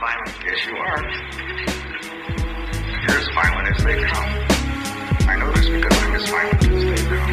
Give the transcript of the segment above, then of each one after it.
violent. Yes, you are. You're as violent as they come. I know this because I'm as violent as they come.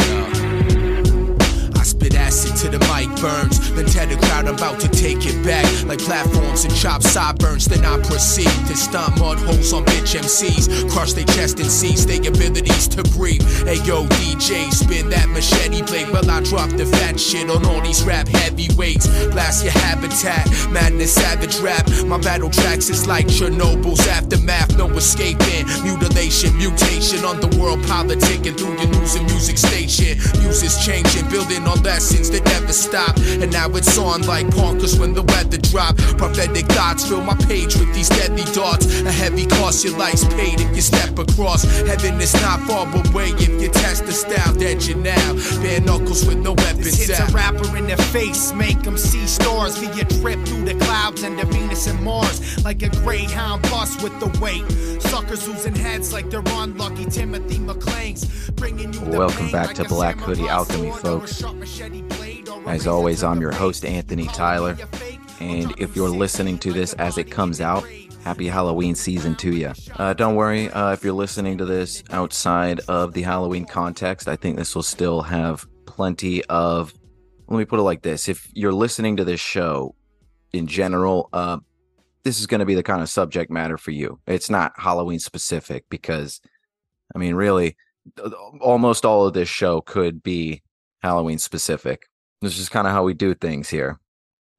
Acid to the mic burns, then tell the crowd I'm about to take it back. Like platforms and chop sideburns, then I proceed to stomp mud holes on bitch MCs, crush their chest and seize their abilities to breathe. Hey yo, DJ, spin that machete blade while I drop the fat shit on all these rap heavyweights. Blast your habitat, madness, savage rap. My battle tracks is like Chernobyl's aftermath, no escaping. Mutilation, mutation, on the world underworld and through your news and music station. Music's changing, building on lessons that never stop. And now it's on like Parkers when the weather drop. Prophetic thoughts fill my page with these deadly darts. A heavy cost, your life's paid if you step across. Heaven is not far away if you test the style. Dead you now. Bare knuckles with no weapons This hits out. a rapper in the face, make him see stars via trip through the clouds and the Venus and Mars. Like a greyhound bus with the weight. Suckers losing heads like they're unlucky Timothy McLean's. Bringing you the Welcome pain back like to Black Hoodie Alchemy, sword or a folks. As always, I'm your host. Anthony Tyler. And if you're listening to this as it comes out, happy Halloween season to you. Uh, don't worry uh, if you're listening to this outside of the Halloween context. I think this will still have plenty of. Let me put it like this: if you're listening to this show in general, uh, this is going to be the kind of subject matter for you. It's not Halloween specific because, I mean, really, almost all of this show could be Halloween specific. This is kind of how we do things here.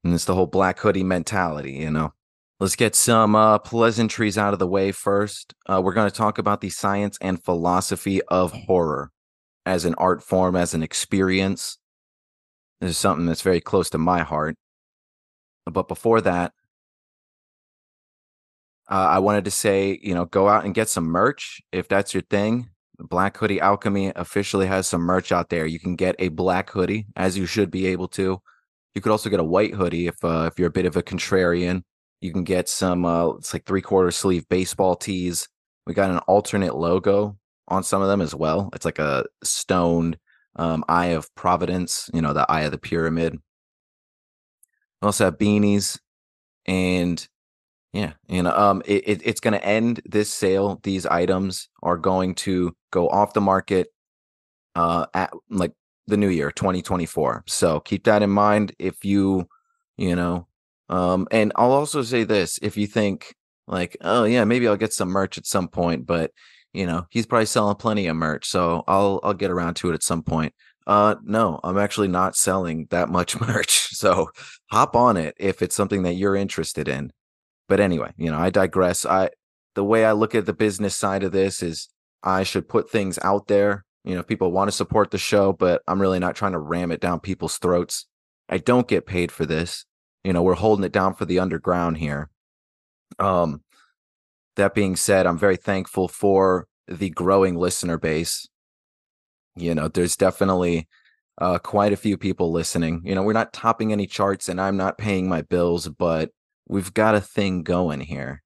And it's the whole black hoodie mentality, you know. Let's get some uh, pleasantries out of the way first. Uh, we're going to talk about the science and philosophy of horror as an art form, as an experience. This is something that's very close to my heart. But before that, uh, I wanted to say, you know, go out and get some merch if that's your thing. Black Hoodie Alchemy officially has some merch out there. You can get a black hoodie, as you should be able to. You could also get a white hoodie if uh, if you're a bit of a contrarian. You can get some uh, it's like three quarter sleeve baseball tees. We got an alternate logo on some of them as well. It's like a stoned um, eye of Providence, you know, the eye of the pyramid. We also have beanies, and yeah, you know, um, it, it it's going to end this sale. These items are going to go off the market, uh, at like the new year, 2024. So keep that in mind if you, you know, um, and I'll also say this: if you think like, oh yeah, maybe I'll get some merch at some point, but you know, he's probably selling plenty of merch, so I'll I'll get around to it at some point. Uh, no, I'm actually not selling that much merch, so hop on it if it's something that you're interested in. But anyway, you know, I digress. I the way I look at the business side of this is I should put things out there. You know, people want to support the show, but I'm really not trying to ram it down people's throats. I don't get paid for this. You know, we're holding it down for the underground here. Um, that being said, I'm very thankful for the growing listener base. You know, there's definitely uh, quite a few people listening. You know, we're not topping any charts and I'm not paying my bills, but we've got a thing going here.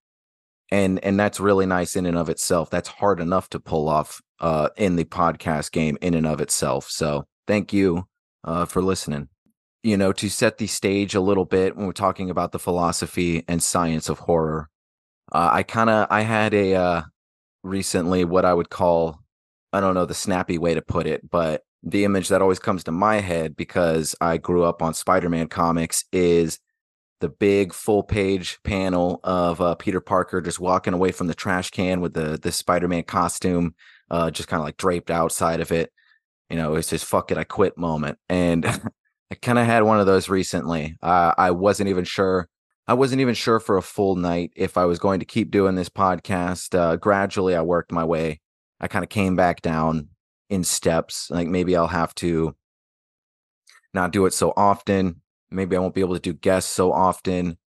And and that's really nice in and of itself. That's hard enough to pull off uh in the podcast game in and of itself. So thank you uh for listening. You know, to set the stage a little bit when we're talking about the philosophy and science of horror. Uh, I kind of I had a uh recently what I would call I don't know the snappy way to put it, but the image that always comes to my head because I grew up on Spider-Man comics is the big full page panel of uh, Peter Parker just walking away from the trash can with the the Spider-Man costume uh, just kind of like draped outside of it. You know, it's his fuck it, I quit moment. And I kind of had one of those recently. Uh, I wasn't even sure. I wasn't even sure for a full night if I was going to keep doing this podcast. Uh, gradually, I worked my way. I kind of came back down in steps. Like maybe I'll have to not do it so often. Maybe I won't be able to do guests so often.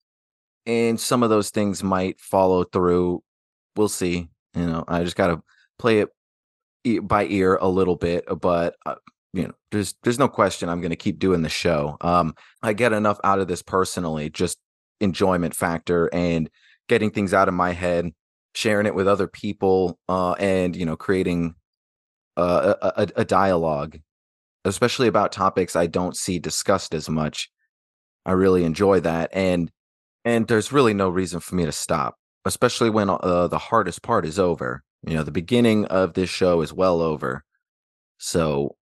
And some of those things might follow through. We'll see. You know, I just got to play it by ear a little bit, but uh, you know, there's there's no question I'm going to keep doing the show. Um, I get enough out of this personally, just enjoyment factor and getting things out of my head, sharing it with other people, uh, and you know, creating uh, a, a, a dialogue, especially about topics I don't see discussed as much. I really enjoy that, and and there's really no reason for me to stop, especially when uh, the hardest part is over. You know, the beginning of this show is well over. So,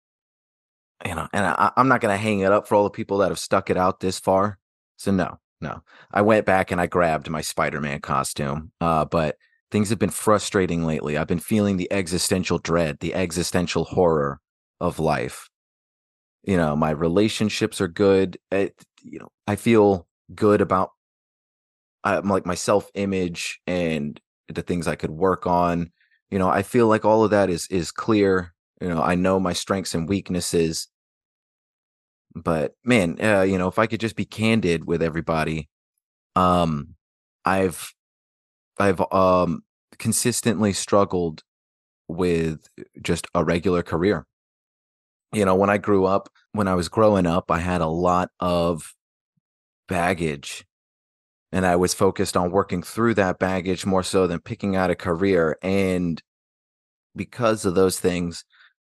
you know, and I, I'm not going to hang it up for all the people that have stuck it out this far. So, no, no. I went back and I grabbed my Spider Man costume. Uh, but things have been frustrating lately. I've been feeling the existential dread, the existential horror of life. You know, my relationships are good. It, you know, I feel good about I'm like my self image and the things I could work on. You know, I feel like all of that is is clear. You know, I know my strengths and weaknesses. But man, uh, you know, if I could just be candid with everybody, um, I've I've um consistently struggled with just a regular career. You know, when I grew up, when I was growing up, I had a lot of baggage and I was focused on working through that baggage more so than picking out a career. And because of those things,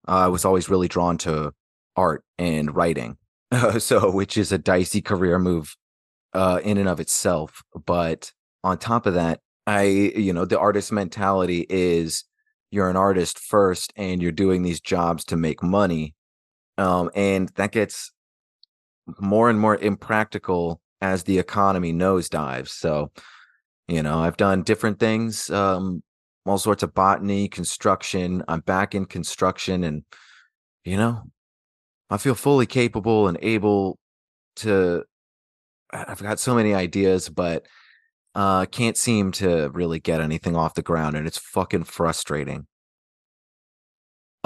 uh, I was always really drawn to art and writing. so, which is a dicey career move uh, in and of itself. But on top of that, I, you know, the artist mentality is you're an artist first and you're doing these jobs to make money. Um, and that gets more and more impractical as the economy nosedives. So, you know, I've done different things, um, all sorts of botany, construction. I'm back in construction and, you know, I feel fully capable and able to. I've got so many ideas, but uh, can't seem to really get anything off the ground, and it's fucking frustrating.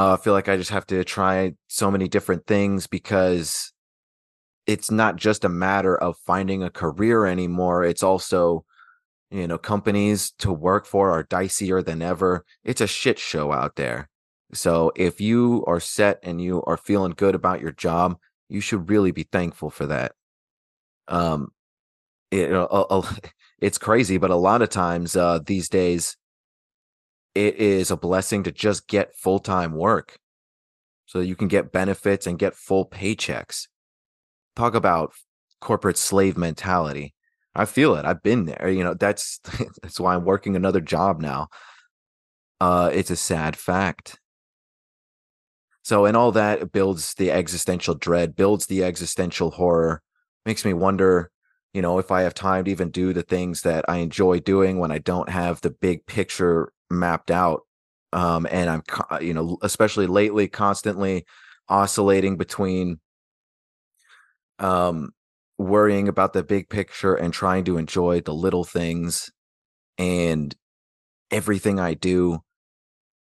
Uh, I feel like I just have to try so many different things because it's not just a matter of finding a career anymore. It's also, you know, companies to work for are dicier than ever. It's a shit show out there. So if you are set and you are feeling good about your job, you should really be thankful for that. Um, it, uh, uh, it's crazy, but a lot of times uh, these days, it is a blessing to just get full time work, so you can get benefits and get full paychecks talk about corporate slave mentality. I feel it. I've been there. You know, that's that's why I'm working another job now. Uh it's a sad fact. So and all that builds the existential dread, builds the existential horror, makes me wonder, you know, if I have time to even do the things that I enjoy doing when I don't have the big picture mapped out. Um and I'm you know, especially lately constantly oscillating between um, worrying about the big picture and trying to enjoy the little things. And everything I do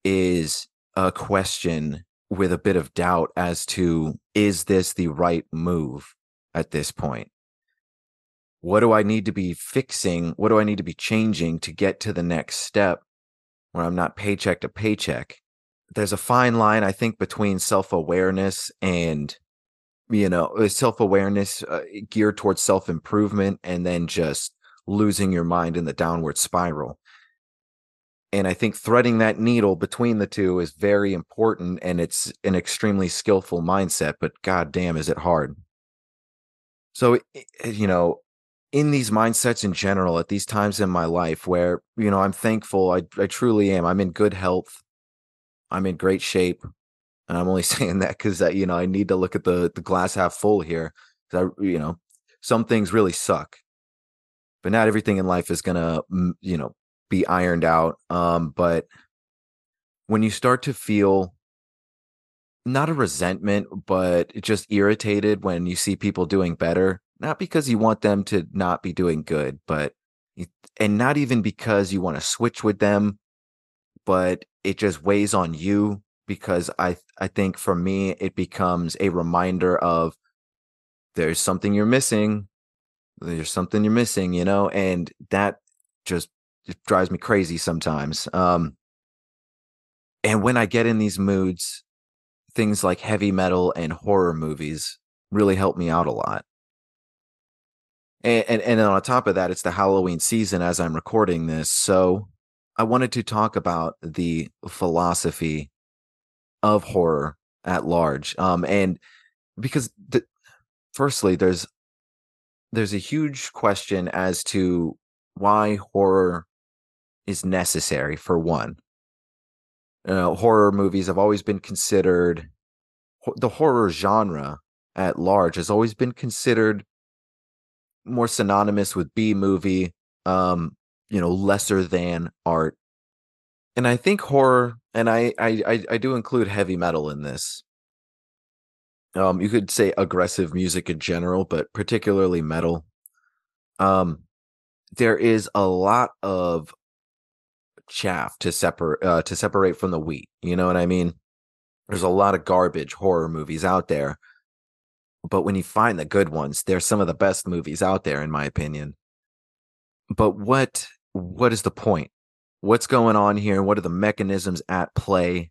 is a question with a bit of doubt as to is this the right move at this point? What do I need to be fixing? What do I need to be changing to get to the next step where I'm not paycheck to paycheck? There's a fine line, I think, between self awareness and you know uh, self-awareness uh, geared towards self-improvement and then just losing your mind in the downward spiral and i think threading that needle between the two is very important and it's an extremely skillful mindset but god damn is it hard so you know in these mindsets in general at these times in my life where you know i'm thankful i, I truly am i'm in good health i'm in great shape and I'm only saying that because that you know I need to look at the the glass half full here. I you know some things really suck, but not everything in life is gonna you know be ironed out. Um, but when you start to feel not a resentment, but just irritated when you see people doing better, not because you want them to not be doing good, but and not even because you want to switch with them, but it just weighs on you because I I think for me it becomes a reminder of there's something you're missing. There's something you're missing, you know, and that just drives me crazy sometimes. Um and when I get in these moods, things like heavy metal and horror movies really help me out a lot. And, and, and on top of that, it's the Halloween season as I'm recording this. So I wanted to talk about the philosophy of horror at large. Um, and because the, firstly, there's there's a huge question as to why horror is necessary for one. Uh, horror movies have always been considered the horror genre at large has always been considered more synonymous with B movie, um, you know, lesser than art. And I think horror, and I, I, I, do include heavy metal in this. Um, you could say aggressive music in general, but particularly metal. Um, there is a lot of chaff to separate uh, to separate from the wheat. You know what I mean? There's a lot of garbage horror movies out there but when you find the good ones, they're some of the best movies out there, in my opinion. But what what is the point? What's going on here? What are the mechanisms at play?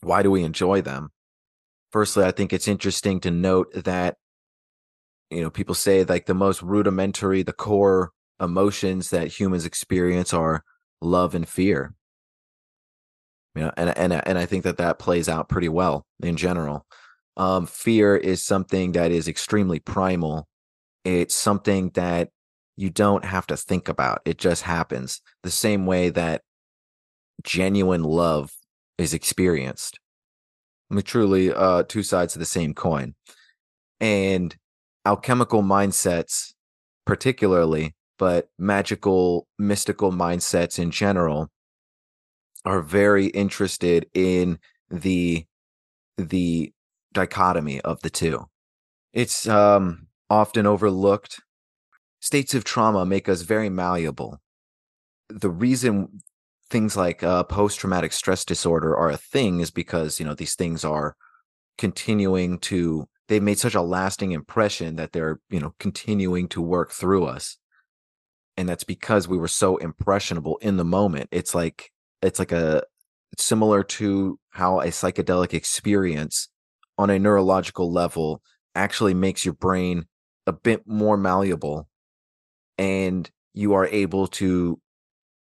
Why do we enjoy them? Firstly, I think it's interesting to note that you know people say like the most rudimentary, the core emotions that humans experience are love and fear. You know, and and and I think that that plays out pretty well in general um, fear is something that is extremely primal. It's something that you don't have to think about. It just happens the same way that genuine love is experienced. I mean, truly, uh, two sides of the same coin. And alchemical mindsets, particularly, but magical, mystical mindsets in general, are very interested in the the dichotomy of the two. It's um, often overlooked. States of trauma make us very malleable. The reason things like uh, post traumatic stress disorder are a thing is because, you know, these things are continuing to, they've made such a lasting impression that they're, you know, continuing to work through us. And that's because we were so impressionable in the moment. It's like, it's like a, similar to how a psychedelic experience on a neurological level actually makes your brain a bit more malleable and you are able to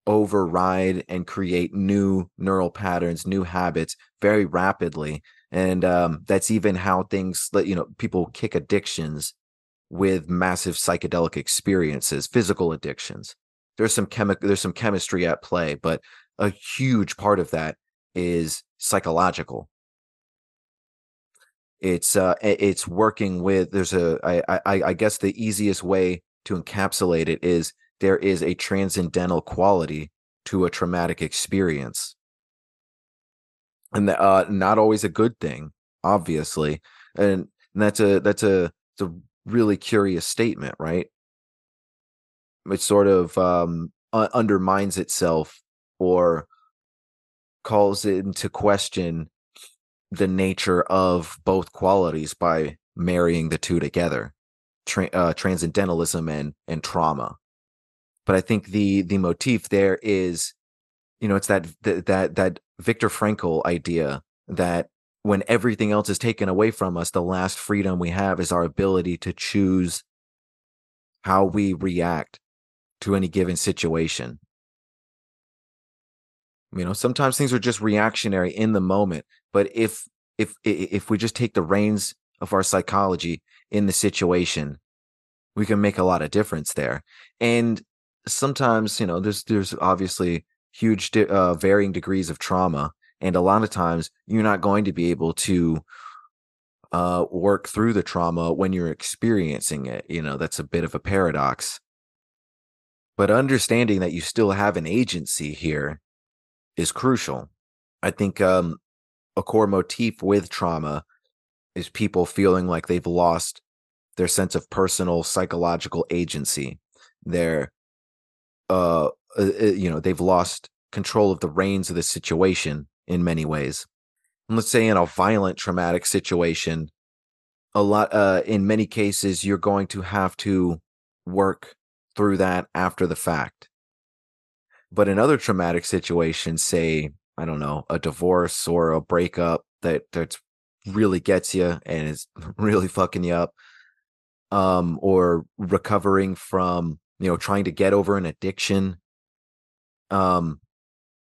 override and create new neural patterns new habits very rapidly. And um, that's even how things you know people kick addictions with massive psychedelic experiences physical addictions. There's some chemical there's some chemistry at play but a huge part of that is psychological it's uh it's working with there's a I, I i guess the easiest way to encapsulate it is there is a transcendental quality to a traumatic experience. And uh not always a good thing obviously and, and that's a that's a it's a really curious statement right? It sort of um undermines itself or calls into question the nature of both qualities by marrying the two together tra- uh, transcendentalism and and trauma. But i think the the motif there is you know it's that that that Viktor Frankl idea that when everything else is taken away from us the last freedom we have is our ability to choose how we react to any given situation you know sometimes things are just reactionary in the moment but if if if we just take the reins of our psychology in the situation we can make a lot of difference there. And sometimes you know there's there's obviously huge uh, varying degrees of trauma and a lot of times you're not going to be able to uh, work through the trauma when you're experiencing it you know that's a bit of a paradox. But understanding that you still have an agency here is crucial. I think um, a core motif with trauma is people feeling like they've lost their sense of personal psychological agency. Their, uh, uh, uh, you know, they've lost control of the reins of the situation in many ways. And let's say in a violent traumatic situation, a lot, uh, in many cases, you're going to have to work through that after the fact. But in other traumatic situations, say, I don't know, a divorce or a breakup that that's really gets you and is really fucking you up, um, or recovering from, you know, trying to get over an addiction, um,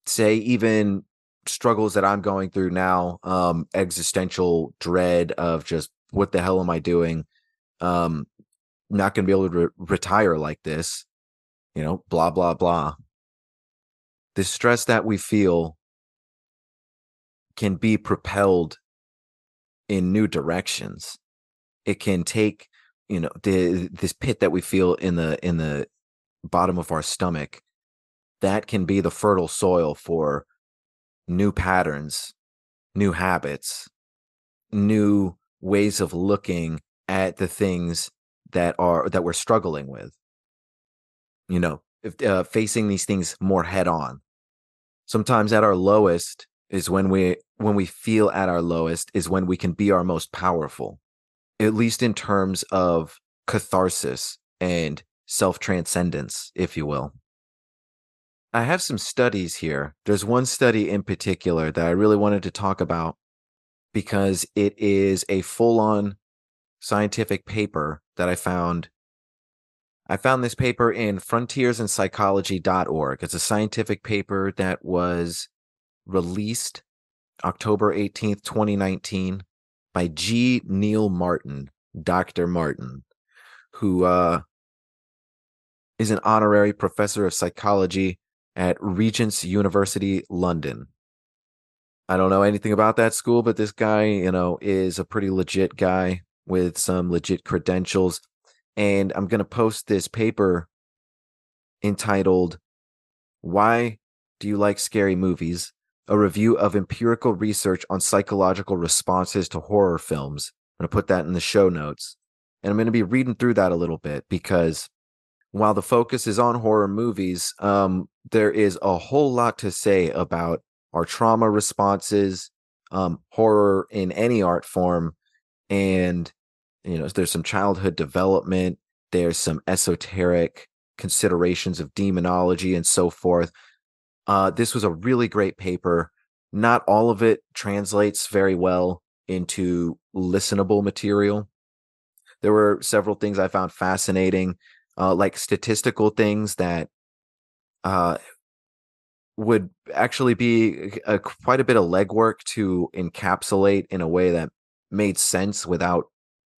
say even struggles that I'm going through now, um, existential dread of just what the hell am I doing? Um, not going to be able to re- retire like this, you know, blah, blah, blah. The stress that we feel can be propelled in new directions. It can take, you know, the this pit that we feel in the in the bottom of our stomach that can be the fertile soil for new patterns, new habits, new ways of looking at the things that are that we're struggling with. You know, uh, facing these things more head on. Sometimes at our lowest is when we when we feel at our lowest is when we can be our most powerful. At least in terms of catharsis and self-transcendence, if you will. I have some studies here. There's one study in particular that I really wanted to talk about because it is a full on scientific paper that I found. I found this paper in frontiersinpsychology.org. It's a scientific paper that was released October 18th, 2019 by G. Neil Martin, Dr. Martin, who uh, is an honorary professor of psychology at Regent's University, London. I don't know anything about that school, but this guy, you know, is a pretty legit guy with some legit credentials. And I'm going to post this paper entitled, Why Do You Like Scary Movies? A review of empirical research on psychological responses to horror films. I'm going to put that in the show notes. And I'm going to be reading through that a little bit because while the focus is on horror movies, um, there is a whole lot to say about our trauma responses, um, horror in any art form, and you know, there's some childhood development, there's some esoteric considerations of demonology and so forth. Uh, this was a really great paper. Not all of it translates very well into listenable material. There were several things I found fascinating uh, like statistical things that uh, would actually be a, quite a bit of legwork to encapsulate in a way that made sense without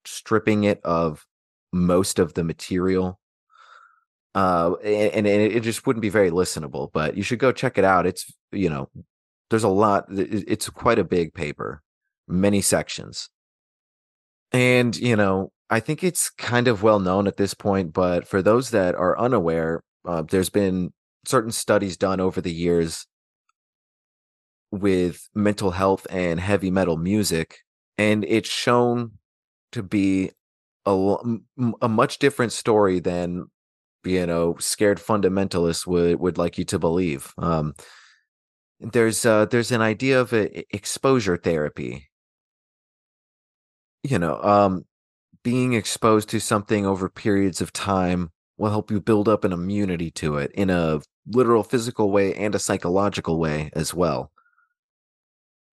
stripping it of most of the material. Uh, and, and it just wouldn't be very listenable, but you should go check it out. It's, you know, there's a lot, it's quite a big paper, many sections. And, you know, I think it's kind of well known at this point, but for those that are unaware, uh, there's been certain studies done over the years with mental health and heavy metal music, and it's shown to be a, a much different story than you know scared fundamentalists would would like you to believe. Um, there's uh, there's an idea of a, exposure therapy. You know, um, being exposed to something over periods of time will help you build up an immunity to it in a literal physical way and a psychological way as well.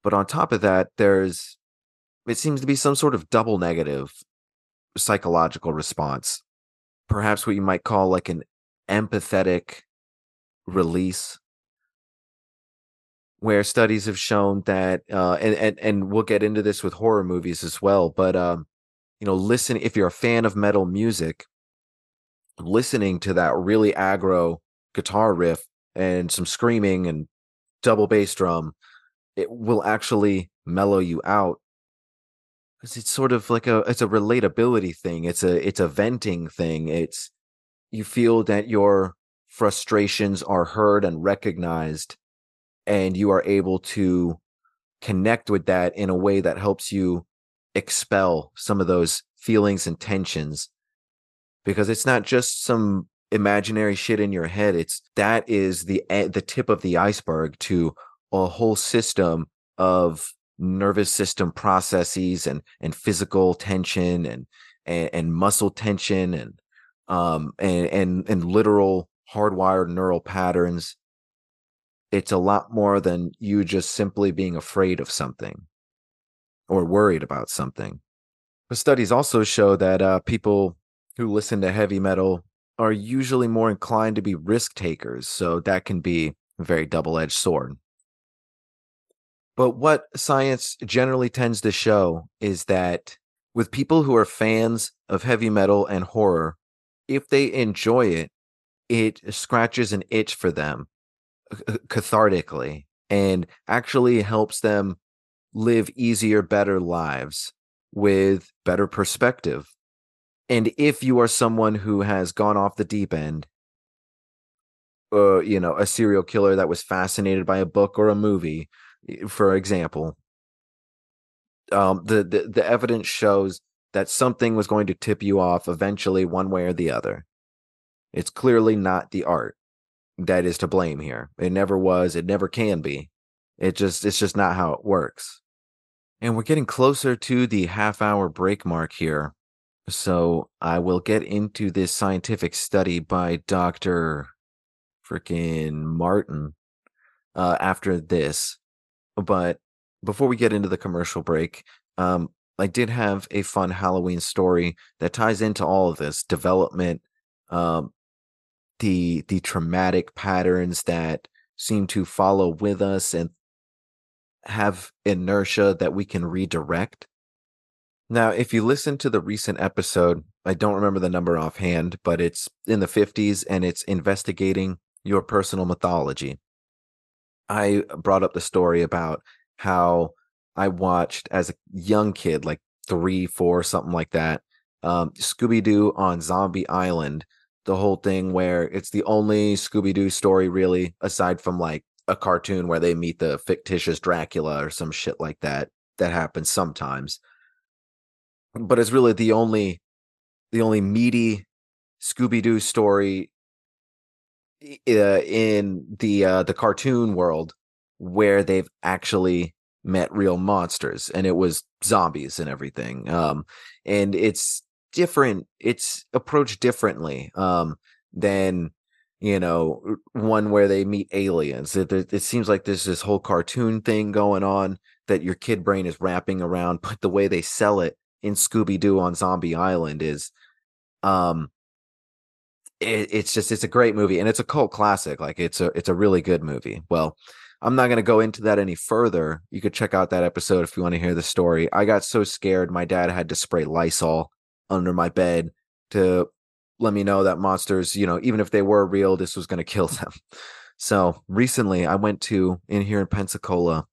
But on top of that, there's it seems to be some sort of double negative psychological response. Perhaps what you might call like an empathetic release where studies have shown that uh, and, and and we'll get into this with horror movies as well but um, you know, listen if you're a fan of metal music, listening to that really aggro guitar riff and some screaming and double bass drum, it will actually mellow you out because it's sort of like a it's a relatability thing. It's a it's a venting thing. It's you feel that your frustrations are heard and recognized and you are able to connect with that in a way that helps you expel some of those feelings and tensions because it's not just some imaginary shit in your head it's that is the the tip of the iceberg to a whole system of nervous system processes and and physical tension and and, and muscle tension and um and and and literal hardwired neural patterns it's a lot more than you just simply being afraid of something or worried about something. But studies also show that uh, people who listen to heavy metal are usually more inclined to be risk takers. So that can be a very double edged sword. But what science generally tends to show is that with people who are fans of heavy metal and horror, if they enjoy it, it scratches an itch for them cathartically and actually helps them live easier, better lives with better perspective. And if you are someone who has gone off the deep end, uh, you know, a serial killer that was fascinated by a book or a movie, for example, um, the, the the evidence shows that something was going to tip you off eventually, one way or the other. It's clearly not the art that is to blame here. It never was. It never can be. It just it's just not how it works. And we're getting closer to the half hour break mark here. So I will get into this scientific study by Dr. freaking Martin uh, after this. But before we get into the commercial break, um, I did have a fun Halloween story that ties into all of this development, um, the the traumatic patterns that seem to follow with us and have inertia that we can redirect. Now, if you listen to the recent episode, I don't remember the number offhand, but it's in the 50s and it's investigating your personal mythology. I brought up the story about how I watched as a young kid, like three, four, something like that, um, Scooby Doo on Zombie Island. The whole thing where it's the only Scooby Doo story, really, aside from like a cartoon where they meet the fictitious Dracula or some shit like that. That happens sometimes, but it's really the only, the only meaty Scooby Doo story uh, in the uh, the cartoon world where they've actually met real monsters and it was zombies and everything um and it's different it's approached differently um than you know one where they meet aliens. It, it, it seems like there's this whole cartoon thing going on that your kid brain is wrapping around but the way they sell it in scooby-doo on zombie island is um it, it's just it's a great movie and it's a cult classic like it's a it's a really good movie well I'm not going to go into that any further. You could check out that episode if you want to hear the story. I got so scared, my dad had to spray Lysol under my bed to let me know that monsters, you know, even if they were real, this was going to kill them. So recently, I went to in here in Pensacola,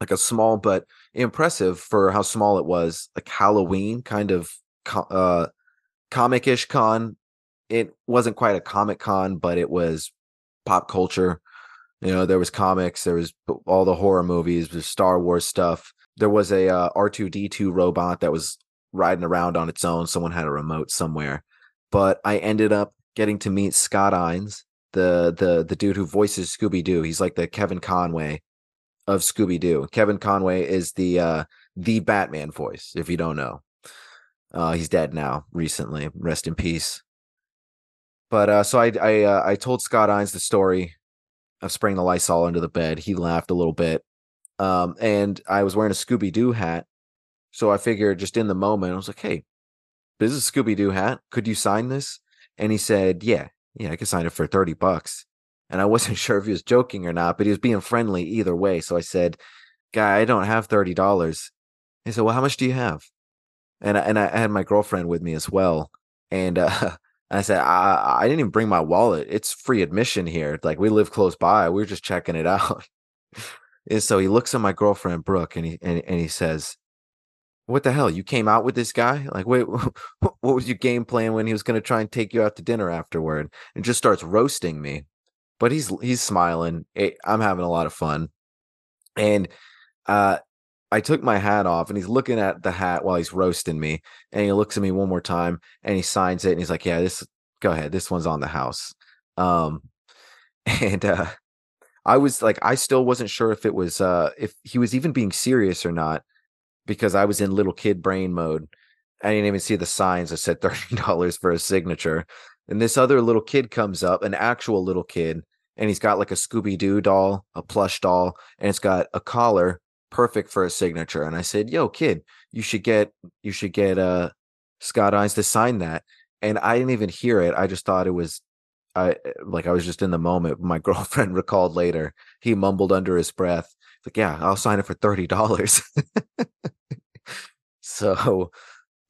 like a small but impressive for how small it was, like Halloween kind of uh, comic-ish con. It wasn't quite a comic con, but it was pop culture you know, there was comics, there was all the horror movies, the Star Wars stuff. There was a uh, R2D2 robot that was riding around on its own. Someone had a remote somewhere. But I ended up getting to meet Scott Innes, the the the dude who voices Scooby Doo. He's like the Kevin Conroy of Scooby Doo. Kevin Conroy is the uh the Batman voice, if you don't know. Uh he's dead now recently. Rest in peace. But uh so I I uh, I told Scott Innes the story of spraying the Lysol under the bed. He laughed a little bit. Um, and I was wearing a Scooby Doo hat. So I figured just in the moment, I was like, hey, this is a Scooby Doo hat. Could you sign this? And he said, yeah, yeah, I could sign it for 30 bucks. And I wasn't sure if he was joking or not, but he was being friendly either way. So I said, guy, I don't have $30. He said, well, how much do you have? And I, and I had my girlfriend with me as well. And uh, I said, I, I didn't even bring my wallet. It's free admission here. Like we live close by. We are just checking it out. and so he looks at my girlfriend Brooke and he and, and he says, What the hell? You came out with this guy? Like, wait, what was your game plan when he was gonna try and take you out to dinner afterward? And just starts roasting me. But he's he's smiling. I'm having a lot of fun. And uh I took my hat off and he's looking at the hat while he's roasting me. And he looks at me one more time and he signs it and he's like, Yeah, this go ahead. This one's on the house. Um and uh I was like, I still wasn't sure if it was uh if he was even being serious or not, because I was in little kid brain mode. I didn't even see the signs that said $30 for a signature. And this other little kid comes up, an actual little kid, and he's got like a Scooby Doo doll, a plush doll, and it's got a collar perfect for a signature. And I said, "Yo, kid, you should get you should get uh Scott Innes to sign that." And I didn't even hear it. I just thought it was I like I was just in the moment. My girlfriend recalled later. He mumbled under his breath, like, "Yeah, I'll sign it for thirty dollars." So,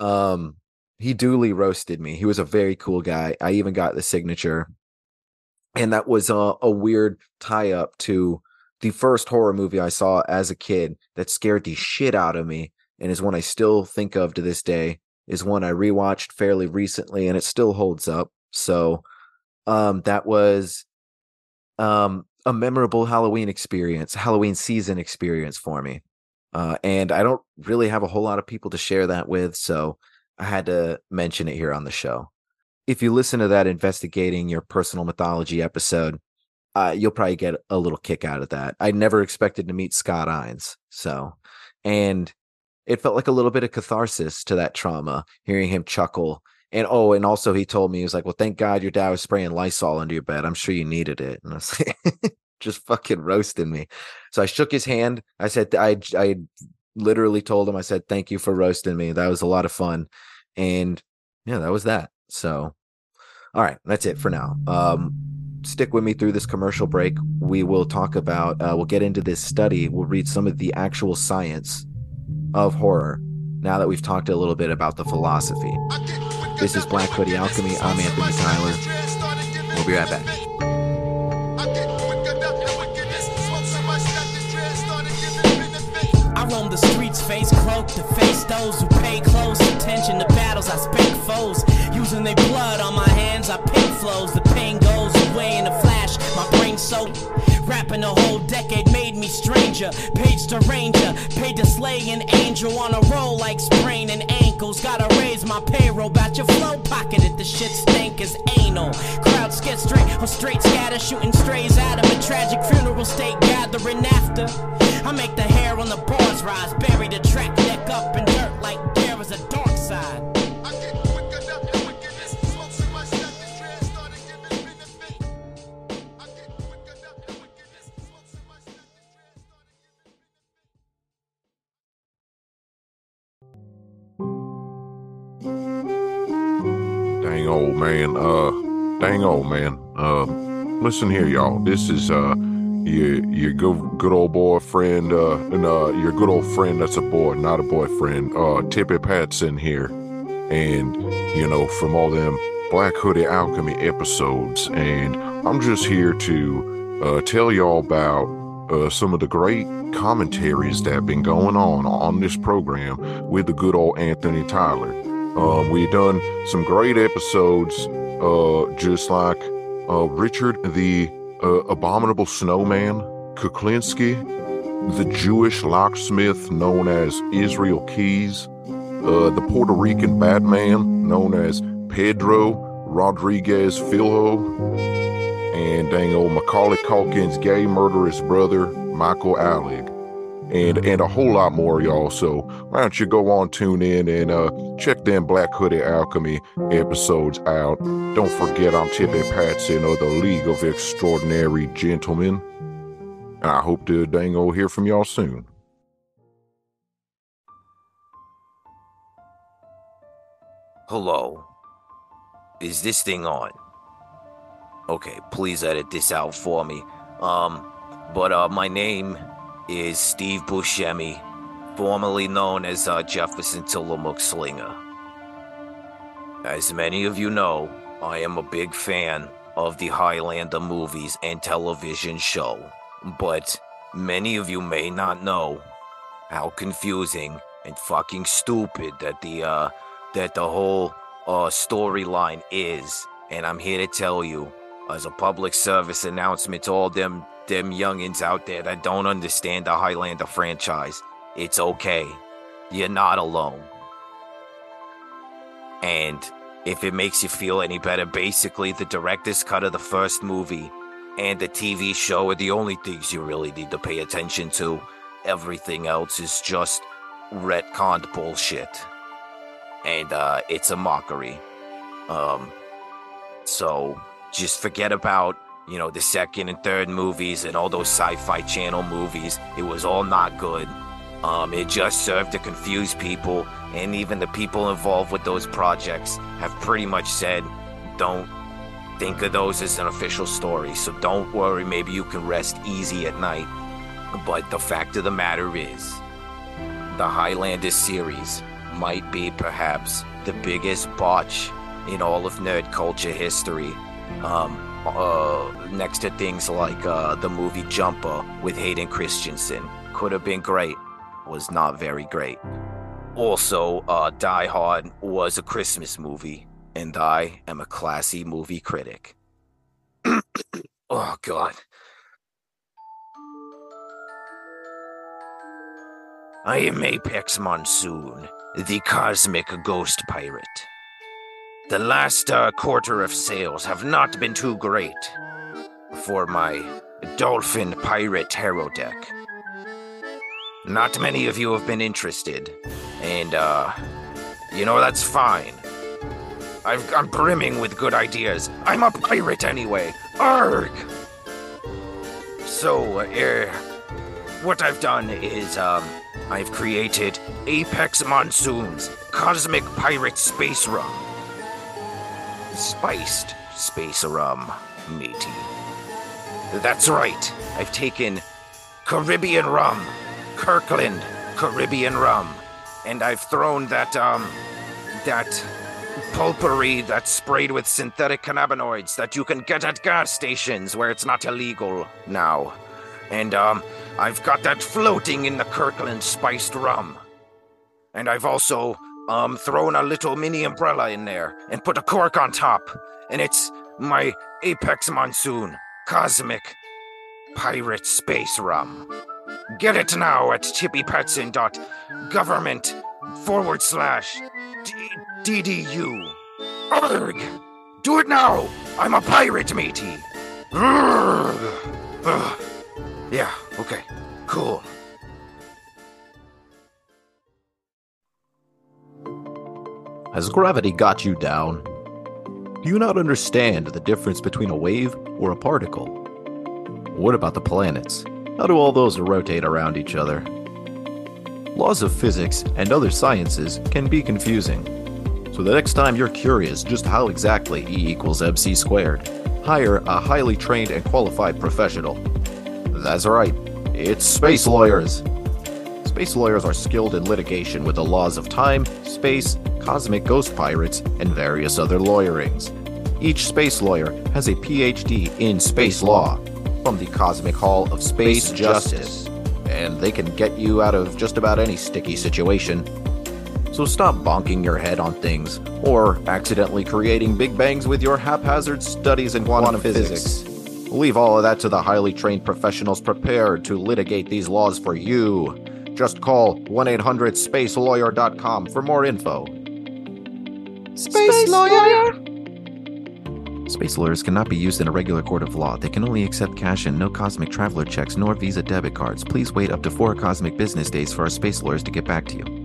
um, he duly roasted me. He was a very cool guy. I even got the signature, and that was a, a weird tie up to the first horror movie I saw as a kid that scared the shit out of me, and is one I still think of to this day. Is one I rewatched fairly recently, and it still holds up. So, um, that was um a memorable Halloween experience, Halloween season experience for me. Uh, and I don't really have a whole lot of people to share that with, so I had to mention it here on the show. If you listen to that investigating your personal mythology episode, uh, you'll probably get a little kick out of that. I never expected to meet Scott Innes, so and it felt like a little bit of catharsis to that trauma, hearing him chuckle. And oh, and also he told me he was like, "Well, thank God your dad was spraying Lysol under your bed. I'm sure you needed it." And I was like, just fucking roasting me. So I shook his hand. I said, I I literally told him, I said, "Thank you for roasting me. That was a lot of fun." And yeah, that was that. So, all right, that's it for now. Um, stick with me through this commercial break. We will talk about, uh, we'll get into this study. We'll read some of the actual science of horror now that we've talked a little bit about the philosophy. This is Black Hoodie Alchemy. I'm Anthony Tyler. We'll be right back. I roam the streets, face cloaked to face those who pay close attention to battles. I spank foes, using their blood on my hands. I pick flows, decade made me stranger. Page to ranger, paid to slay an angel on a roll like spraining ankles. Gotta raise my payroll, about your flow pocketed. The shit stank as anal. Crowds get straight or straight scatter, shooting strays out of A tragic funeral state gathering after. I make the hair on the bars rise, bury the track, neck up in dirt like Dang old man. Uh, dang old man. Uh, listen here, y'all. This is uh, your your good good old boyfriend. Uh, and uh, your good old friend. That's a boy, not a boyfriend. Uh, Tippy Patson here, and you know from all them Black Hoodie Alchemy episodes, and I'm just here to uh, tell y'all about uh, some of the great commentaries that have been going on on this program with the good old Anthony Tyler. Um, we done some great episodes, uh, just like uh, Richard the uh, Abominable Snowman, Kuklinski, the Jewish locksmith known as Israel Keys, uh, the Puerto Rican Batman known as Pedro Rodriguez Filho, and dang old Macaulay Culkin's gay murderous brother, Michael Alig. And, and a whole lot more, y'all. So why don't you go on, tune in, and uh, check them Black Hoodie Alchemy episodes out. Don't forget, I'm Tippy Patson of the League of Extraordinary Gentlemen. And I hope to dang old hear from y'all soon. Hello. Is this thing on? Okay, please edit this out for me. Um, but uh, my name is Steve Buscemi, formerly known as uh, Jefferson Tillamook Slinger. As many of you know, I am a big fan of the Highlander movies and television show, but many of you may not know how confusing and fucking stupid that the uh that the whole uh storyline is, and I'm here to tell you as a public service announcement to all them them youngins out there that don't understand the Highlander franchise. It's okay. You're not alone. And if it makes you feel any better, basically the director's cut of the first movie and the TV show are the only things you really need to pay attention to. Everything else is just retconned bullshit. And uh it's a mockery. Um so just forget about you know the second and third movies and all those sci-fi channel movies it was all not good um it just served to confuse people and even the people involved with those projects have pretty much said don't think of those as an official story so don't worry maybe you can rest easy at night but the fact of the matter is the highlander series might be perhaps the biggest botch in all of nerd culture history. Um, uh, next to things like uh, the movie Jumper with Hayden Christensen. Could have been great, was not very great. Also, uh, Die Hard was a Christmas movie, and I am a classy movie critic. oh, God. I am Apex Monsoon, the cosmic ghost pirate. The last uh, quarter of sales have not been too great for my Dolphin Pirate Hero deck. Not many of you have been interested, and, uh, you know, that's fine. I've, I'm brimming with good ideas. I'm a pirate anyway. Arg! So, uh, what I've done is, um, I've created Apex Monsoon's Cosmic Pirate Space Rum. Spiced space rum, matey. That's right, I've taken Caribbean rum, Kirkland Caribbean rum, and I've thrown that, um, that potpourri that's sprayed with synthetic cannabinoids that you can get at gas stations where it's not illegal now. And, um, I've got that floating in the Kirkland spiced rum. And I've also um thrown a little mini umbrella in there and put a cork on top. And it's my Apex Monsoon Cosmic Pirate Space Rum. Get it now at chippypetson.government forward slash DDU. Urgh! Do it now! I'm a pirate, matey! Urgh! Yeah, okay, cool. Has gravity got you down? Do you not understand the difference between a wave or a particle? What about the planets? How do all those rotate around each other? Laws of physics and other sciences can be confusing. So the next time you're curious just how exactly E equals mc squared, hire a highly trained and qualified professional. That's right, it's space lawyers. Space lawyers are skilled in litigation with the laws of time, space, cosmic ghost pirates, and various other lawyerings. Each space lawyer has a PhD in space law from the Cosmic Hall of Space Justice, and they can get you out of just about any sticky situation. So stop bonking your head on things, or accidentally creating big bangs with your haphazard studies in quantum, physics. Leave all of that to the highly trained professionals prepared to litigate these laws for you. Just call 1 800 spacelawyer.com for more info. Space, lawyer. Space lawyers cannot be used in a regular court of law. They can only accept cash and no cosmic traveler checks nor Visa debit cards. Please wait up to four cosmic business days for our space lawyers to get back to you.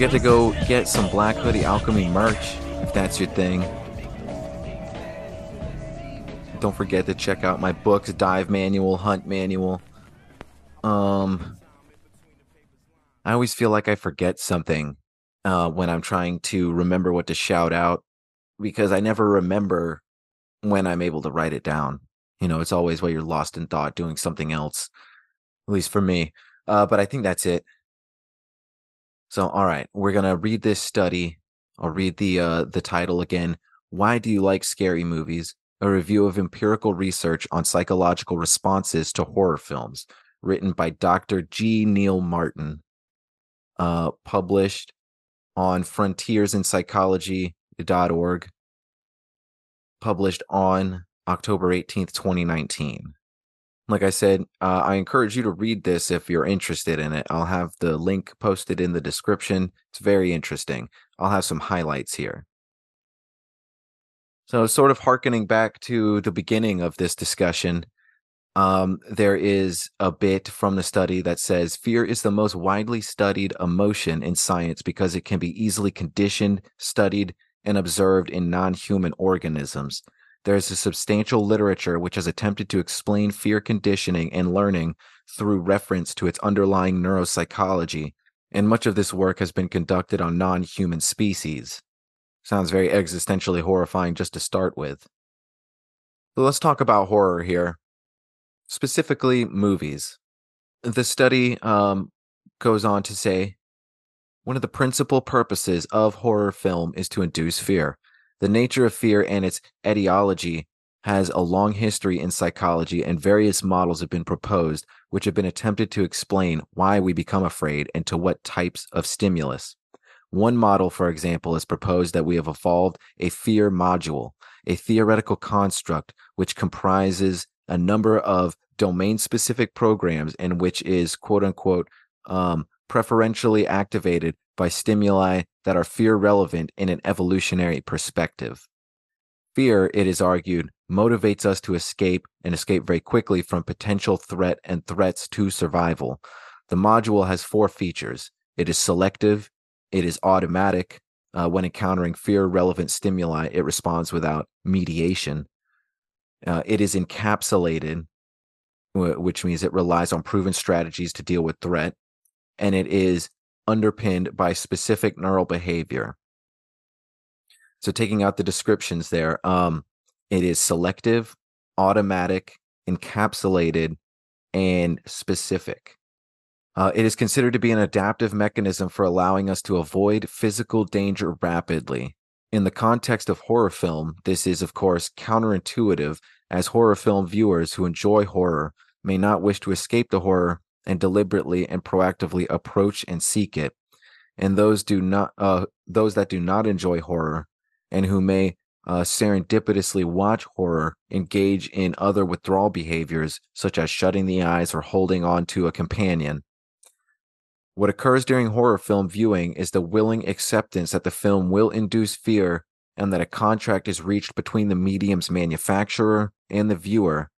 Forget to go get some Black Hoodie Alchemy merch if that's your thing. Don't forget to check out my books, Dive Manual, Hunt Manual. Um, I always feel like I forget something uh, when I'm trying to remember what to shout out because I never remember when I'm able to write it down. You know, it's always while you're lost in thought doing something else, at least for me. Uh, but I think that's it. So, all right, we're gonna read this study. I'll read the uh, the title again. Why do you like scary movies? A review of empirical research on psychological responses to horror films, written by Dr. G. Neil Martin uh, published on frontiersinpsychology.org, published on October 18th, 2019. Like I said, uh, I encourage you to read this if you're interested in it. I'll have the link posted in the description. It's very interesting. I'll have some highlights here. So, sort of harkening back to the beginning of this discussion, um, there is a bit from the study that says fear is the most widely studied emotion in science because it can be easily conditioned, studied, and observed in non human organisms. There is a substantial literature which has attempted to explain fear conditioning and learning through reference to its underlying neuropsychology, and much of this work has been conducted on non human species. Sounds very existentially horrifying just to start with. So let's talk about horror here, specifically movies. The study um, goes on to say one of the principal purposes of horror film is to induce fear. The nature of fear and its etiology has a long history in psychology, and various models have been proposed which have been attempted to explain why we become afraid and to what types of stimulus. One model, for example, has proposed that we have evolved a fear module, a theoretical construct which comprises a number of domain specific programs and which is quote unquote um, preferentially activated by stimuli that are fear relevant in an evolutionary perspective. Fear, it is argued, motivates us to escape and escape very quickly from potential threat and threats to survival. The module has four features it is selective, it is automatic. Uh, when encountering fear relevant stimuli, it responds without mediation. Uh, it is encapsulated, which means it relies on proven strategies to deal with threat. And it is underpinned by specific neural behavior. So taking out the descriptions there, um, it is selective, automatic, encapsulated, and specific. Uh, it is considered to be an adaptive mechanism for allowing us to avoid physical danger rapidly. In the context of horror film, this is, of course, counterintuitive, as horror film viewers who enjoy horror may not wish to escape the horror and deliberately and proactively approach and seek it. And those do not uh, those that do not enjoy horror and who may uh, serendipitously watch horror engage in other withdrawal behaviors such as shutting the eyes or holding on to a companion. What occurs during horror film viewing is the willing acceptance that the film will induce fear and that a contract is reached between the medium's manufacturer and the viewer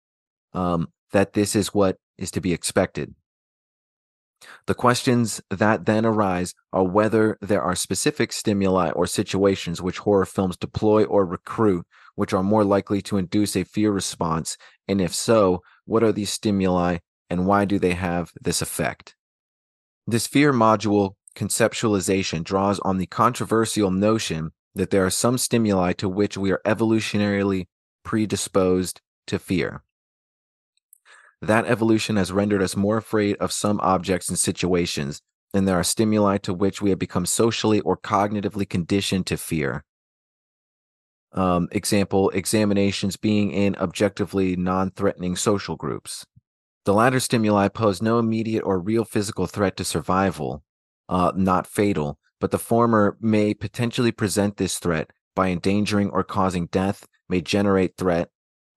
um, that this is what is to be expected. The questions that then arise are whether there are specific stimuli or situations which horror films deploy or recruit which are more likely to induce a fear response, and if so, what are these stimuli and why do they have this effect? This fear module conceptualization draws on the controversial notion that there are some stimuli to which we are evolutionarily predisposed to fear. That evolution has rendered us more afraid of some objects and situations, and there are stimuli to which we have become socially or cognitively conditioned to fear. Um, example, examinations being in objectively non threatening social groups. The latter stimuli pose no immediate or real physical threat to survival, uh, not fatal, but the former may potentially present this threat by endangering or causing death, may generate threat,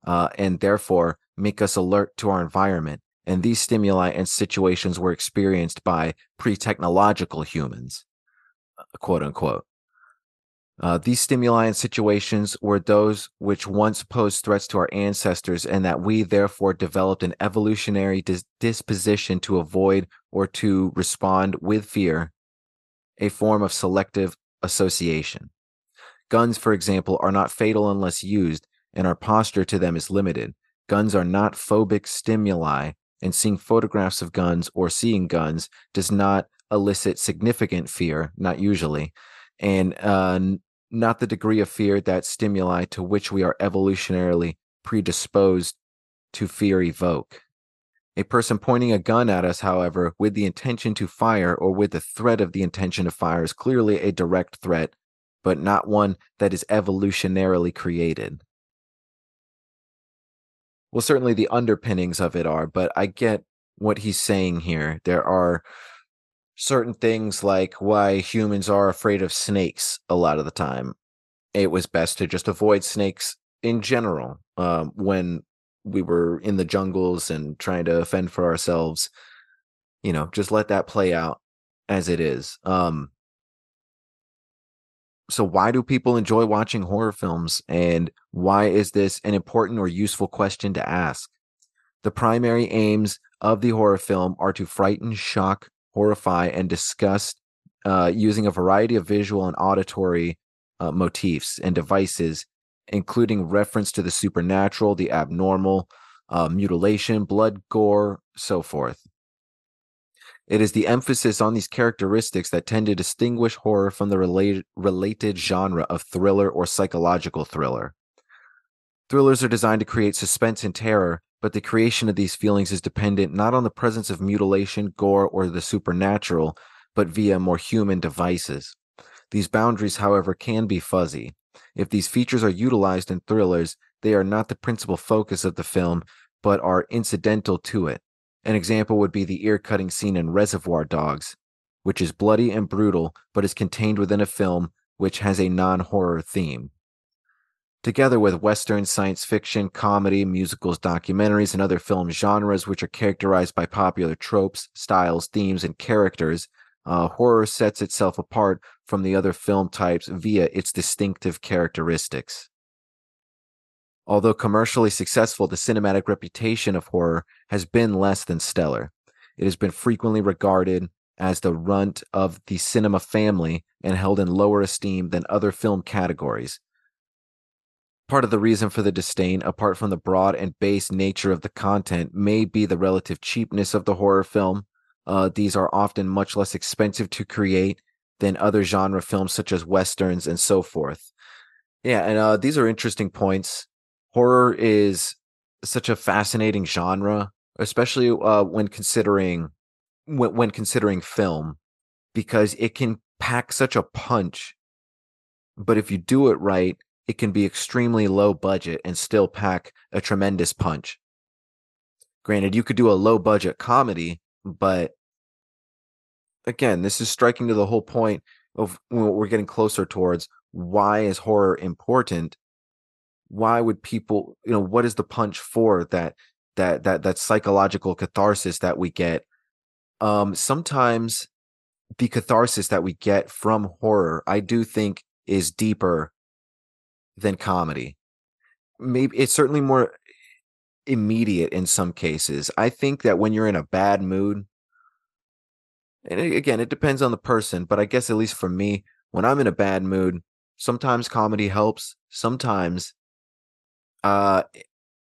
uh, and therefore make us alert to our environment, and these stimuli and situations were experienced by pre technological humans, uh, quote unquote. Uh, these stimuli and situations were those which once posed threats to our ancestors, and that we therefore developed an evolutionary dis- disposition to avoid or to respond with fear, a form of selective association. Guns, for example, are not fatal unless used, and our posture to them is limited. Guns are not phobic stimuli, and seeing photographs of guns or seeing guns does not elicit significant fear, not usually, and uh, not the degree of fear that stimuli to which we are evolutionarily predisposed to fear evoke. A person pointing a gun at us, however, with the intention to fire or with the threat of the intention to fire is clearly a direct threat, but not one that is evolutionarily created well certainly the underpinnings of it are but i get what he's saying here there are certain things like why humans are afraid of snakes a lot of the time it was best to just avoid snakes in general um, when we were in the jungles and trying to fend for ourselves. You know, just let that play out as it is. Um, so why do people enjoy watching horror films and why is this an important or useful question to ask? The primary aims of the horror film are to frighten shock horrify and disgust uh, using a variety of visual and auditory uh, motifs and devices including reference to the supernatural the abnormal uh, mutilation blood gore so forth it is the emphasis on these characteristics that tend to distinguish horror from the related, related genre of thriller or psychological thriller. Thrillers are designed to create suspense and terror, but the creation of these feelings is dependent not on the presence of mutilation, gore, or the supernatural, but via more human devices. These boundaries, however, can be fuzzy. If these features are utilized in thrillers, they are not the principal focus of the film, but are incidental to it. An example would be the ear cutting scene in Reservoir Dogs, which is bloody and brutal, but is contained within a film which has a non horror theme. Together with Western science fiction, comedy, musicals, documentaries, and other film genres which are characterized by popular tropes, styles, themes, and characters, uh, horror sets itself apart from the other film types via its distinctive characteristics. Although commercially successful, the cinematic reputation of horror has been less than stellar. It has been frequently regarded as the runt of the cinema family and held in lower esteem than other film categories. Part of the reason for the disdain, apart from the broad and base nature of the content, may be the relative cheapness of the horror film. Uh, these are often much less expensive to create than other genre films such as westerns and so forth. Yeah, and uh, these are interesting points horror is such a fascinating genre, especially uh, when considering when, when considering film, because it can pack such a punch. But if you do it right, it can be extremely low budget and still pack a tremendous punch. Granted, you could do a low budget comedy, but again, this is striking to the whole point of what we're getting closer towards. Why is horror important? Why would people you know what is the punch for that that that that psychological catharsis that we get? Um sometimes the catharsis that we get from horror i do think is deeper than comedy. Maybe it's certainly more immediate in some cases. I think that when you're in a bad mood and again it depends on the person but i guess at least for me when i'm in a bad mood sometimes comedy helps sometimes uh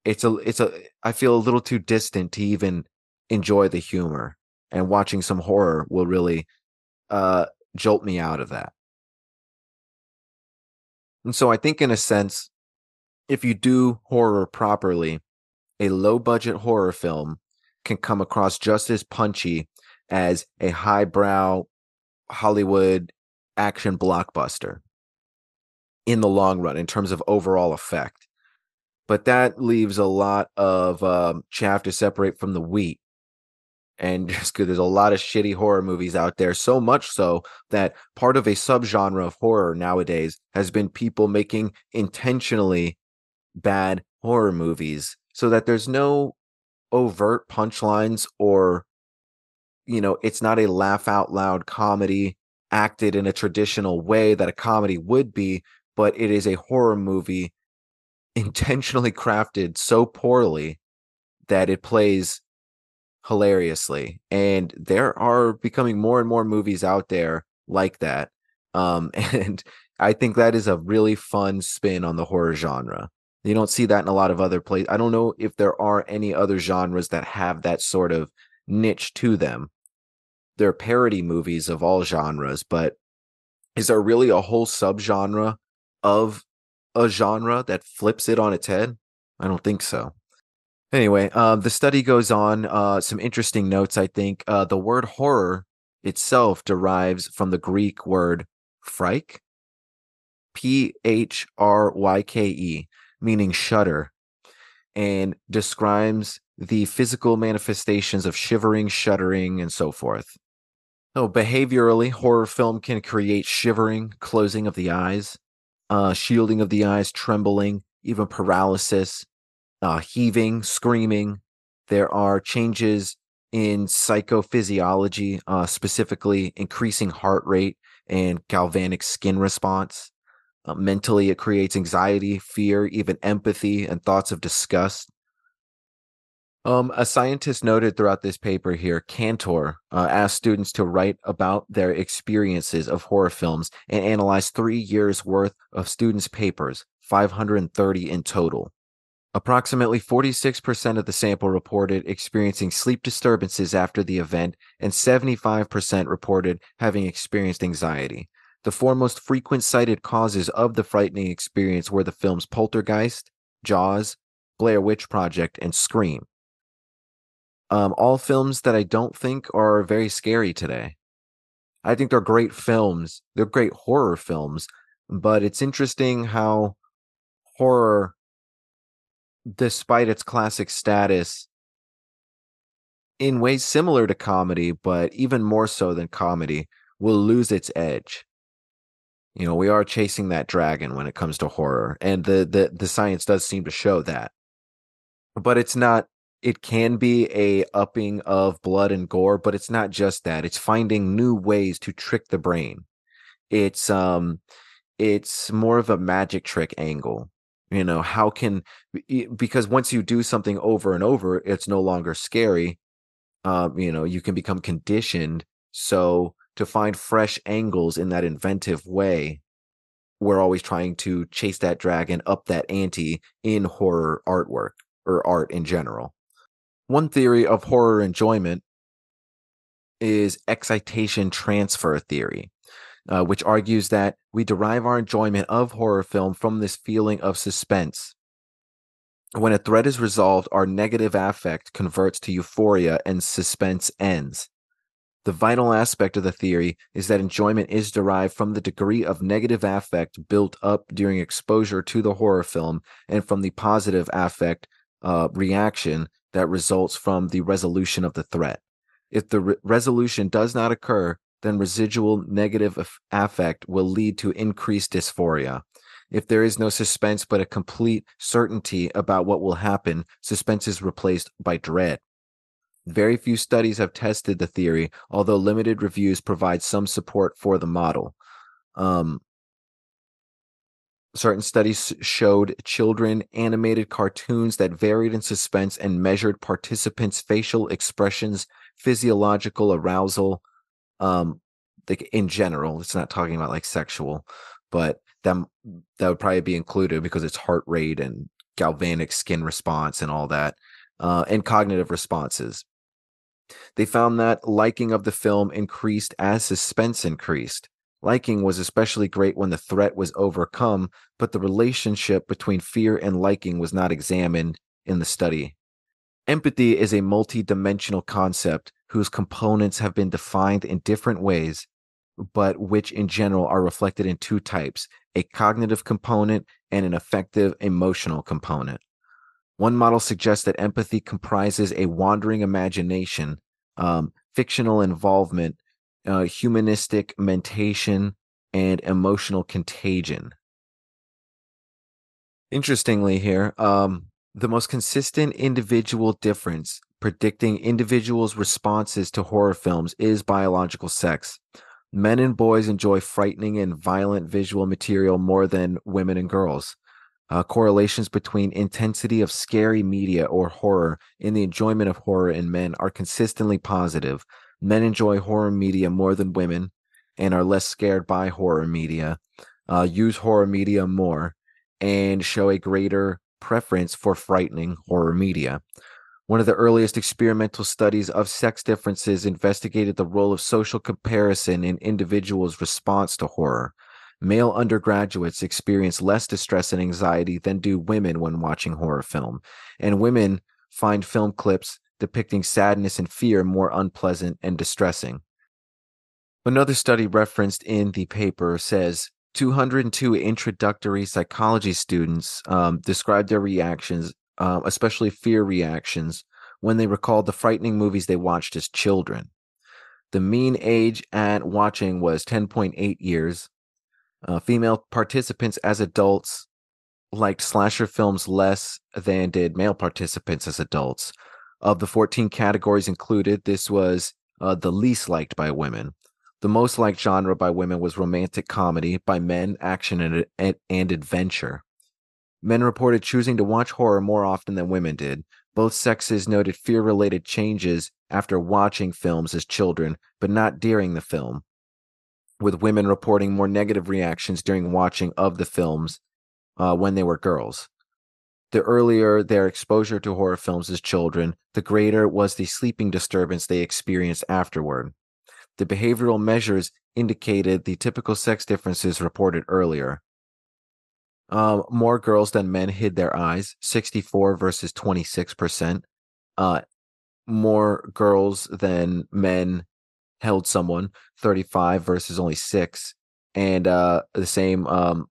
it's a it's a I feel a little too distant to even enjoy the humor and watching some horror will really uh jolt me out of that. And so I think in a sense if you do horror properly, a low budget horror film can come across just as punchy as a highbrow Hollywood action blockbuster in the long run in terms of overall effect but that leaves a lot of um, chaff to separate from the wheat. And just because there's a lot of shitty horror movies out there, so much so that part of a subgenre of horror nowadays has been people making intentionally bad horror movies so that there's no overt punchlines or, you know, it's not a laugh out loud comedy acted in a traditional way that a comedy would be, but it is a horror movie intentionally crafted so poorly that it plays hilariously. And there are becoming more and more movies out there like that. Um, and I think that is a really fun spin on the horror genre. You don't see that in a lot of other places. I don't know if there are any other genres that have that sort of niche to them. There are parody movies of all genres, but is there really a whole subgenre of a genre that flips it on its head? I don't think so. Anyway, uh, the study goes on. Uh, some interesting notes, I think. Uh, the word horror itself derives from the Greek word phryke, P H R Y K E, meaning shudder, and describes the physical manifestations of shivering, shuddering, and so forth. So, behaviorally, horror film can create shivering, closing of the eyes, uh, shielding of the eyes, trembling, even paralysis, uh, heaving, screaming. There are changes in psychophysiology, uh, specifically increasing heart rate and galvanic skin response. Uh, mentally, it creates anxiety, fear, even empathy, and thoughts of disgust. Um, a scientist noted throughout this paper here, Cantor uh, asked students to write about their experiences of horror films and analyze three years worth of students' papers, 530 in total. Approximately 46% of the sample reported experiencing sleep disturbances after the event, and 75% reported having experienced anxiety. The four most frequent cited causes of the frightening experience were the films Poltergeist, Jaws, Blair Witch Project, and Scream. Um, all films that I don't think are very scary today. I think they're great films. They're great horror films, but it's interesting how horror, despite its classic status, in ways similar to comedy, but even more so than comedy, will lose its edge. You know, we are chasing that dragon when it comes to horror, and the the the science does seem to show that. But it's not it can be a upping of blood and gore, but it's not just that. It's finding new ways to trick the brain. It's um it's more of a magic trick angle. You know, how can because once you do something over and over, it's no longer scary. Um, you know, you can become conditioned. So to find fresh angles in that inventive way, we're always trying to chase that dragon up that ante in horror artwork or art in general. One theory of horror enjoyment is excitation transfer theory, uh, which argues that we derive our enjoyment of horror film from this feeling of suspense. When a threat is resolved, our negative affect converts to euphoria and suspense ends. The vital aspect of the theory is that enjoyment is derived from the degree of negative affect built up during exposure to the horror film and from the positive affect uh, reaction that results from the resolution of the threat. If the re- resolution does not occur, then residual negative affect will lead to increased dysphoria. If there is no suspense but a complete certainty about what will happen, suspense is replaced by dread. Very few studies have tested the theory, although limited reviews provide some support for the model. Um, Certain studies showed children animated cartoons that varied in suspense and measured participants' facial expressions, physiological arousal. Um, like in general, it's not talking about like sexual, but that that would probably be included because it's heart rate and galvanic skin response and all that, uh, and cognitive responses. They found that liking of the film increased as suspense increased. Liking was especially great when the threat was overcome, but the relationship between fear and liking was not examined in the study. Empathy is a multi-dimensional concept whose components have been defined in different ways, but which in general are reflected in two types a cognitive component and an affective emotional component. One model suggests that empathy comprises a wandering imagination, um, fictional involvement, uh, humanistic mentation, and emotional contagion. Interestingly, here, um, the most consistent individual difference predicting individuals' responses to horror films is biological sex. Men and boys enjoy frightening and violent visual material more than women and girls. Uh, correlations between intensity of scary media or horror in the enjoyment of horror in men are consistently positive, men enjoy horror media more than women and are less scared by horror media, uh, use horror media more, and show a greater preference for frightening horror media. One of the earliest experimental studies of sex differences investigated the role of social comparison in individuals' response to horror. Male undergraduates experience less distress and anxiety than do women when watching horror film, and women find film clips depicting sadness and fear more unpleasant and distressing. Another study referenced in the paper says 202 introductory psychology students um, described their reactions, uh, especially fear reactions, when they recalled the frightening movies they watched as children. The mean age at watching was 10.8 years. Uh, female participants as adults liked slasher films less than did male participants as adults. Of the 14 categories included, this was uh, the least liked by women. The most liked genre by women was romantic comedy, by men, action and, and, and adventure. Men reported choosing to watch horror more often than women did. Both sexes noted fear related changes after watching films as children, but not during the film, with women reporting more negative reactions during watching of the films uh, when they were girls. The earlier their exposure to horror films as children, the greater was the sleeping disturbance they experienced afterward. The behavioral measures indicated the typical sex differences reported earlier. Um, more girls than men hid their eyes, 64 versus 26%. Uh, more girls than men held someone, 35 versus only six. And uh, the same um,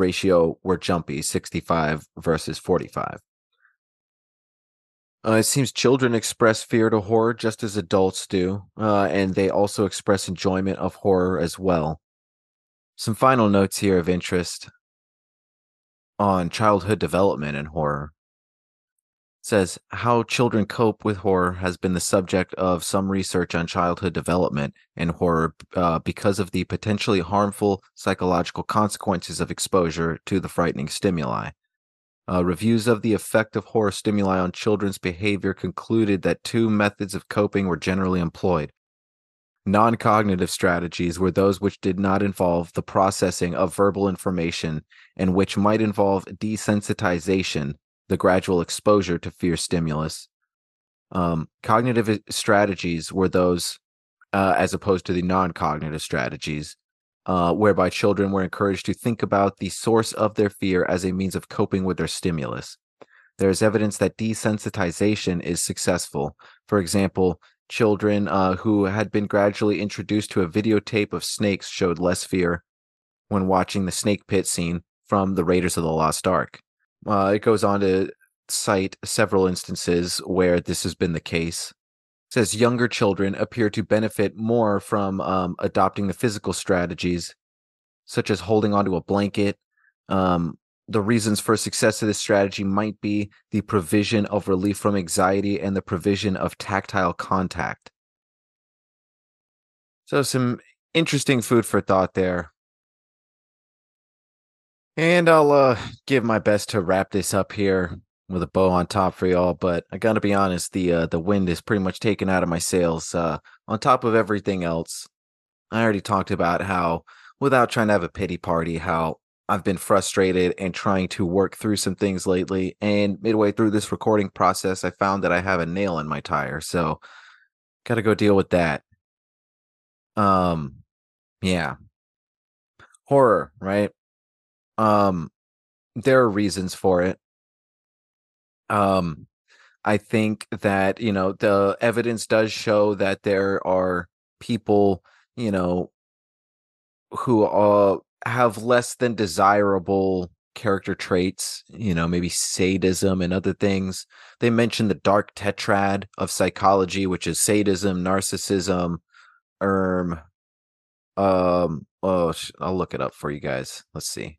ratio were jumpy, 65 versus 45. Uh, it seems children express fear to horror just as adults do, uh, and they also express enjoyment of horror as well. Some final notes here of interest on childhood development in horror. Says how children cope with horror has been the subject of some research on childhood development and horror uh, because of the potentially harmful psychological consequences of exposure to the frightening stimuli. Uh, reviews of the effect of horror stimuli on children's behavior concluded that two methods of coping were generally employed. Non cognitive strategies were those which did not involve the processing of verbal information and which might involve desensitization, the gradual exposure to fear stimulus. Um, cognitive strategies were those, uh, as opposed to the non cognitive strategies, uh, whereby children were encouraged to think about the source of their fear as a means of coping with their stimulus. There is evidence that desensitization is successful. For example, children uh, who had been gradually introduced to a videotape of snakes showed less fear when watching the snake pit scene from the Raiders of the Lost Ark. Uh, it goes on to cite several instances where this has been the case says younger children appear to benefit more from um, adopting the physical strategies, such as holding onto a blanket. Um, the reasons for success of this strategy might be the provision of relief from anxiety and the provision of tactile contact. So, some interesting food for thought there. And I'll uh, give my best to wrap this up here with a bow on top for y'all. But I gotta be honest, the uh, the wind is pretty much taken out of my sails. Uh, on top of everything else, I already talked about how, without trying to have a pity party, how I've been frustrated and trying to work through some things lately. And midway through this recording process, I found that I have a nail in my tire. So gotta go deal with that. Um yeah. Horror, right? Um there are reasons for it. Um, I think that you know the evidence does show that there are people, you know, who uh, have less than desirable character traits, you know, maybe sadism and other things. They mention the dark tetrad of psychology, which is sadism, narcissism, erm, um, oh, I'll look it up for you guys. Let's see.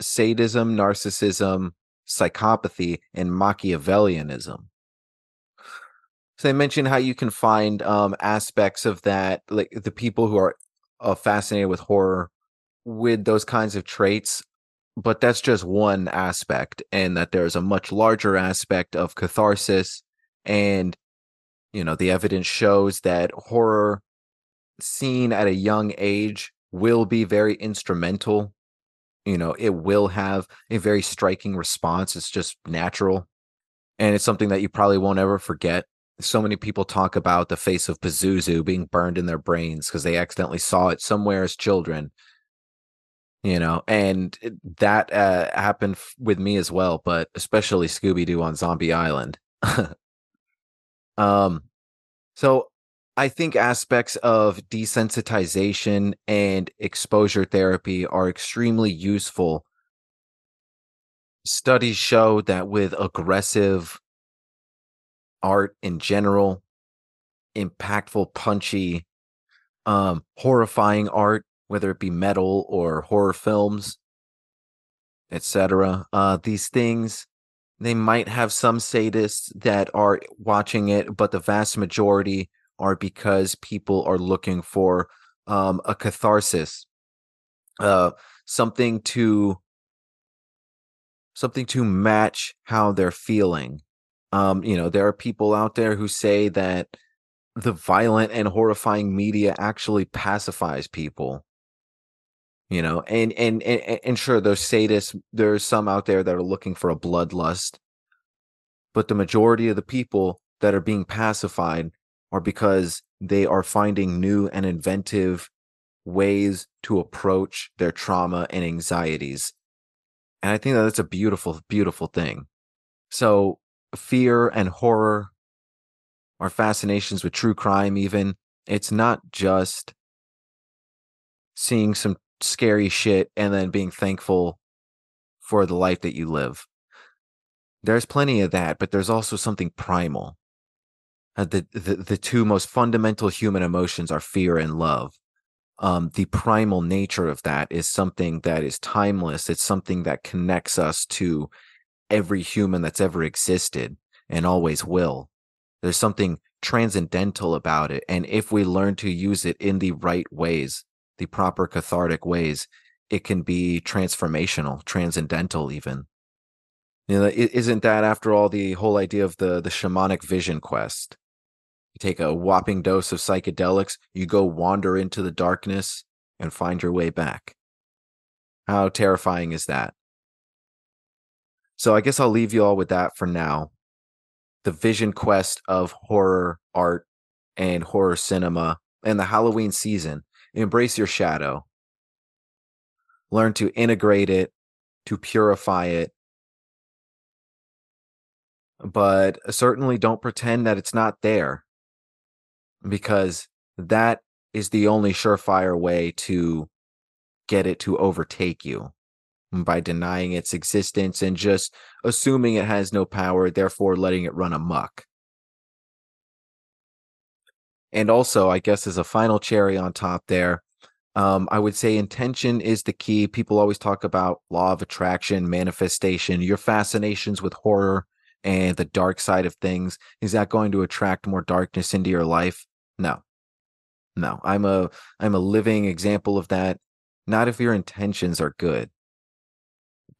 Sadism, narcissism, psychopathy, and Machiavellianism. So they mention how you can find um, aspects of that, like the people who are uh, fascinated with horror with those kinds of traits, but that's just one aspect, and that there's a much larger aspect of catharsis. And, you know, the evidence shows that horror seen at a young age will be very instrumental you know it will have a very striking response it's just natural and it's something that you probably won't ever forget. So many people talk about the face of Pazuzu being burned in their brains because they accidentally saw it somewhere as children. You know and that uh, happened with me as well but especially scooby-doo on zombie island. Um so I think aspects of desensitization and exposure therapy are extremely useful. Studies show that with aggressive art in general, impactful, punchy, um, horrifying art, whether it be metal or horror films, etc. Uh, these things, they might have some sadists that are watching it, but the vast majority are because people are looking for um, a catharsis, uh, something to something to match how they're feeling. Um, you know, there are people out there who say that the violent and horrifying media actually pacifies people you know and and and, and sure there's sadists there's some out there that are looking for a bloodlust but the majority of the people that are being pacified are because they are finding new and inventive ways to approach their trauma and anxieties and i think that that's a beautiful beautiful thing so fear and horror our fascinations with true crime even it's not just seeing some scary shit and then being thankful for the life that you live. There's plenty of that, but there's also something primal. Uh, the, the the two most fundamental human emotions are fear and love. Um, the primal nature of that is something that is timeless. It's something that connects us to every human that's ever existed and always will. There's something transcendental about it. And if we learn to use it in the right ways, the proper cathartic ways, it can be transformational, transcendental, even. You know, isn't that after all the whole idea of the the shamanic vision quest? You take a whopping dose of psychedelics, you go wander into the darkness and find your way back. How terrifying is that? So I guess I'll leave you all with that for now. The vision quest of horror art and horror cinema and the Halloween season embrace your shadow learn to integrate it to purify it but uh, certainly don't pretend that it's not there because that is the only surefire way to get it to overtake you by denying its existence and just assuming it has no power, therefore letting it run amok. And also, I guess as a final cherry on top there, um, I would say intention is the key. People always talk about law of attraction, manifestation, your fascinations with horror and the dark side of things. Is that going to attract more darkness into your life? No. No. I'm a I'm a living example of that. Not if your intentions are good.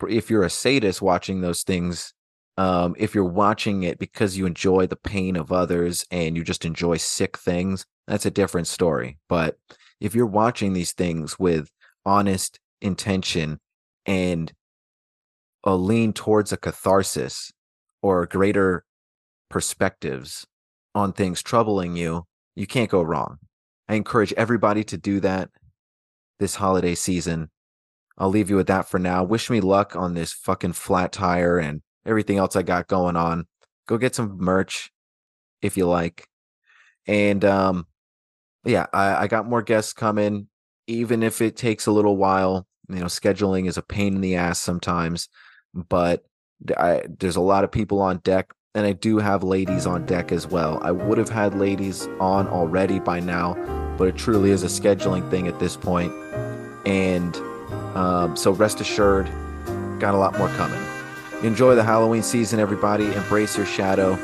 If you're a sadist watching those things, um, if you're watching it because you enjoy the pain of others and you just enjoy sick things, that's a different story. But if you're watching these things with honest intention and a lean towards a catharsis or greater perspectives on things troubling you, you can't go wrong. I encourage everybody to do that this holiday season. I'll leave you with that for now. Wish me luck on this fucking flat tire and everything else I got going on. Go get some merch if you like. And um yeah, I, I got more guests coming, even if it takes a little while. You know, scheduling is a pain in the ass sometimes, but I, there's a lot of people on deck, and I do have ladies on deck as well. I would have had ladies on already by now, but it truly is a scheduling thing at this point. And um, so rest assured, got a lot more coming. Enjoy the Halloween season, everybody. Embrace your shadow.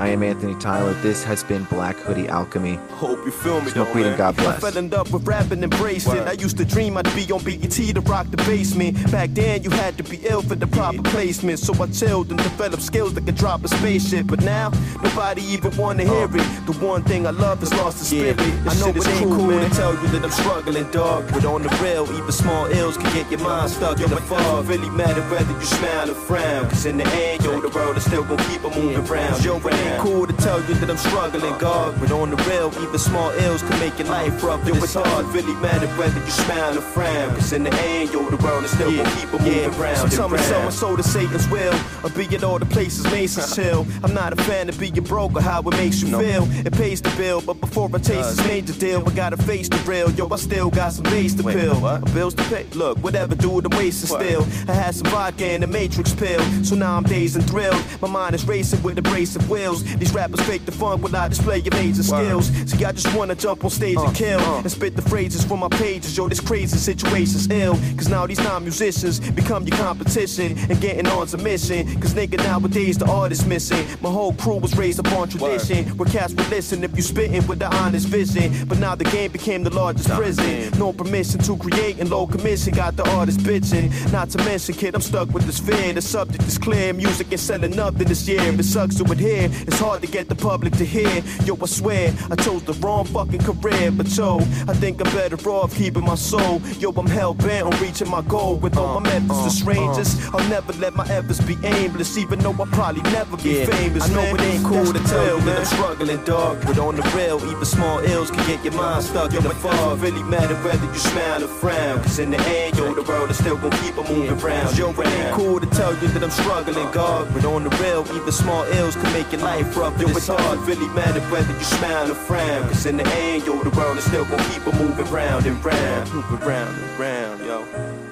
I am Anthony Tyler. This has been Black Hoodie Alchemy. Hope you feel me, Smoke weed and. God bless. I fell in love with rapping and bracing. I used to dream I'd be on BET to rock the basement. Back then, you had to be ill for the proper placement. So I chilled and developed skills that could drop a spaceship. But now, nobody even wanna hear uh. it. The one thing I love is lost the spirit. I know it ain't cool to tell you that I'm struggling, dog. But on the real, even small ills can get your mind stuck in the fog. Really matter whether you smile or frown. Cause in the end, yo, the world is still gonna keep on moving round. Yo, ain't cool to tell you that I'm struggling, God. But on the real, even small ills can make your life rough. Yo, it's hard. Really matter whether you smile or frown. Cause in the end, yo, the world is still gonna keep moving round. So tell me so and so to Satan's will. Or be at all the places Masons chill. I'm not a fan of being broke or how it makes you feel. It pays the bill, but before I taste this major deal, I gotta face the real. Yo, I still got some base to pill. Uh, Bills to pay. Look, whatever, do it, I'm wasting still. I had some vodka and a matrix pill. So now I'm dazed and thrilled. My mind is racing with abrasive wheels. Pills. These rappers fake the fun when I display your amazing skills. See, I just wanna jump on stage and kill and spit the phrases from my pages. Yo, this crazy situation's ill. Cause now these non musicians become your competition and getting on's a mission. Cause nigga, nowadays the artist missing. My whole crew was raised upon tradition. Where cats would listen if you spitting with the honest vision. But now the game became the largest prison. No permission to create and low commission got the artist bitching. Not to mention, kid, I'm stuck with this fear. The subject is clear. Music ain't selling nothing this year. If it sucks to adhere, it's hard to get the public to hear. Yo, I swear, I chose the wrong fucking career. But yo, I think I'm better off keeping my soul. Yo, I'm hell bent on reaching my goal. With all my methods the strangest, I'll never let my efforts be aimless. Even though I'll probably never be famous. I know man. it ain't cool to tell that. I'm struggling, dog. But on the real, even small ills can get your mind stuck in the fog. Really matter whether you smile or frown. Cause in the end, yo, the world is still gonna keep on moving round. Yo, it ain't cool to tell you that I'm struggling, God. But on the real, even small ills can make your life rough. Yo, it's hard. Really matter whether you smile or frown. Cause in the end, yo, the world is still gonna keep on moving round and round. Moving round and round, yo.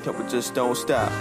Yo, we just don't stop.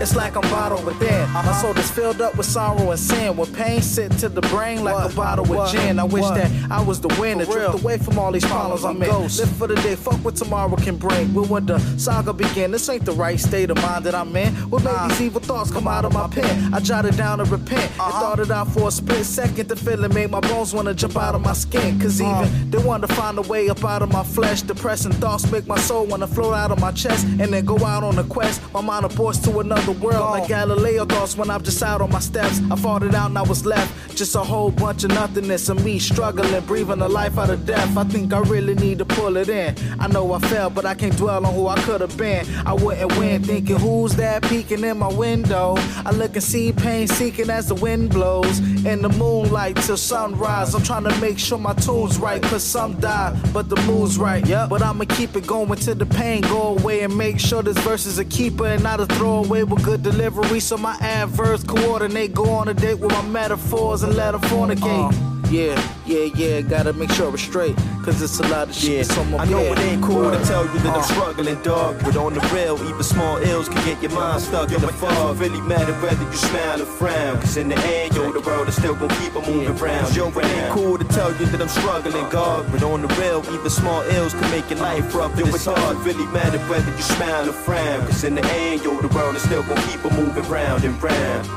It's like I'm bottled within. My soul is filled up with sorrow and sin. With pain sit to the brain like a bottle with gin. I wish that I was the winner. Drift away from all these problems I'm in. Live for the day, fuck what tomorrow can bring. When when the saga begin, this ain't the right state of mind that I'm in. What made these evil thoughts come out of my pen? I jotted down to repent. And thought it out for a split second. The feeling made my bones wanna jump out of my skin. Cause even they wanna find a way up out of my flesh. Depressing thoughts make my soul wanna float out of my chest. And then go out on a quest. My mind aborts to another world. Like Galileo thoughts when I'm just out on my steps. I fought it out and I was left. Just a whole bunch of nothingness of me struggling, breathing the life out of death. I think I really need to pull it in. I know I fell, but I can't dwell on who I could have been. I wouldn't win, thinking who's that peeking in my window. I look and see pain seeking as the wind blows. In the moonlight till sunrise. I'm trying to make sure my tune's right, cause some die, but the mood's right. But I'ma keep it going till the pain go away and make sure this verse is a keeper and not a throwaway with good delivery. So my adverbs coordinate, go on a date with my metaphors and let them fornicate. Uh, Yeah, yeah, yeah, gotta make sure it's straight, cause it's a lot of shit. Yeah, that's on my I know it ain't cool to tell you that I'm Uh. struggling, dog. But on the real, even small ills can get your mind stuck in the fog. Really matter whether you smile or frown. Cause in the end, yo, the world is still gonna keep on moving round. Yo, it ain't cool to tell you that I'm struggling, God. But on the real, even small ills can make your life rough. Yo, it's hard. Really matter whether you smile or frown. Cause in the end, yo, the world is still gonna keep on moving round and round.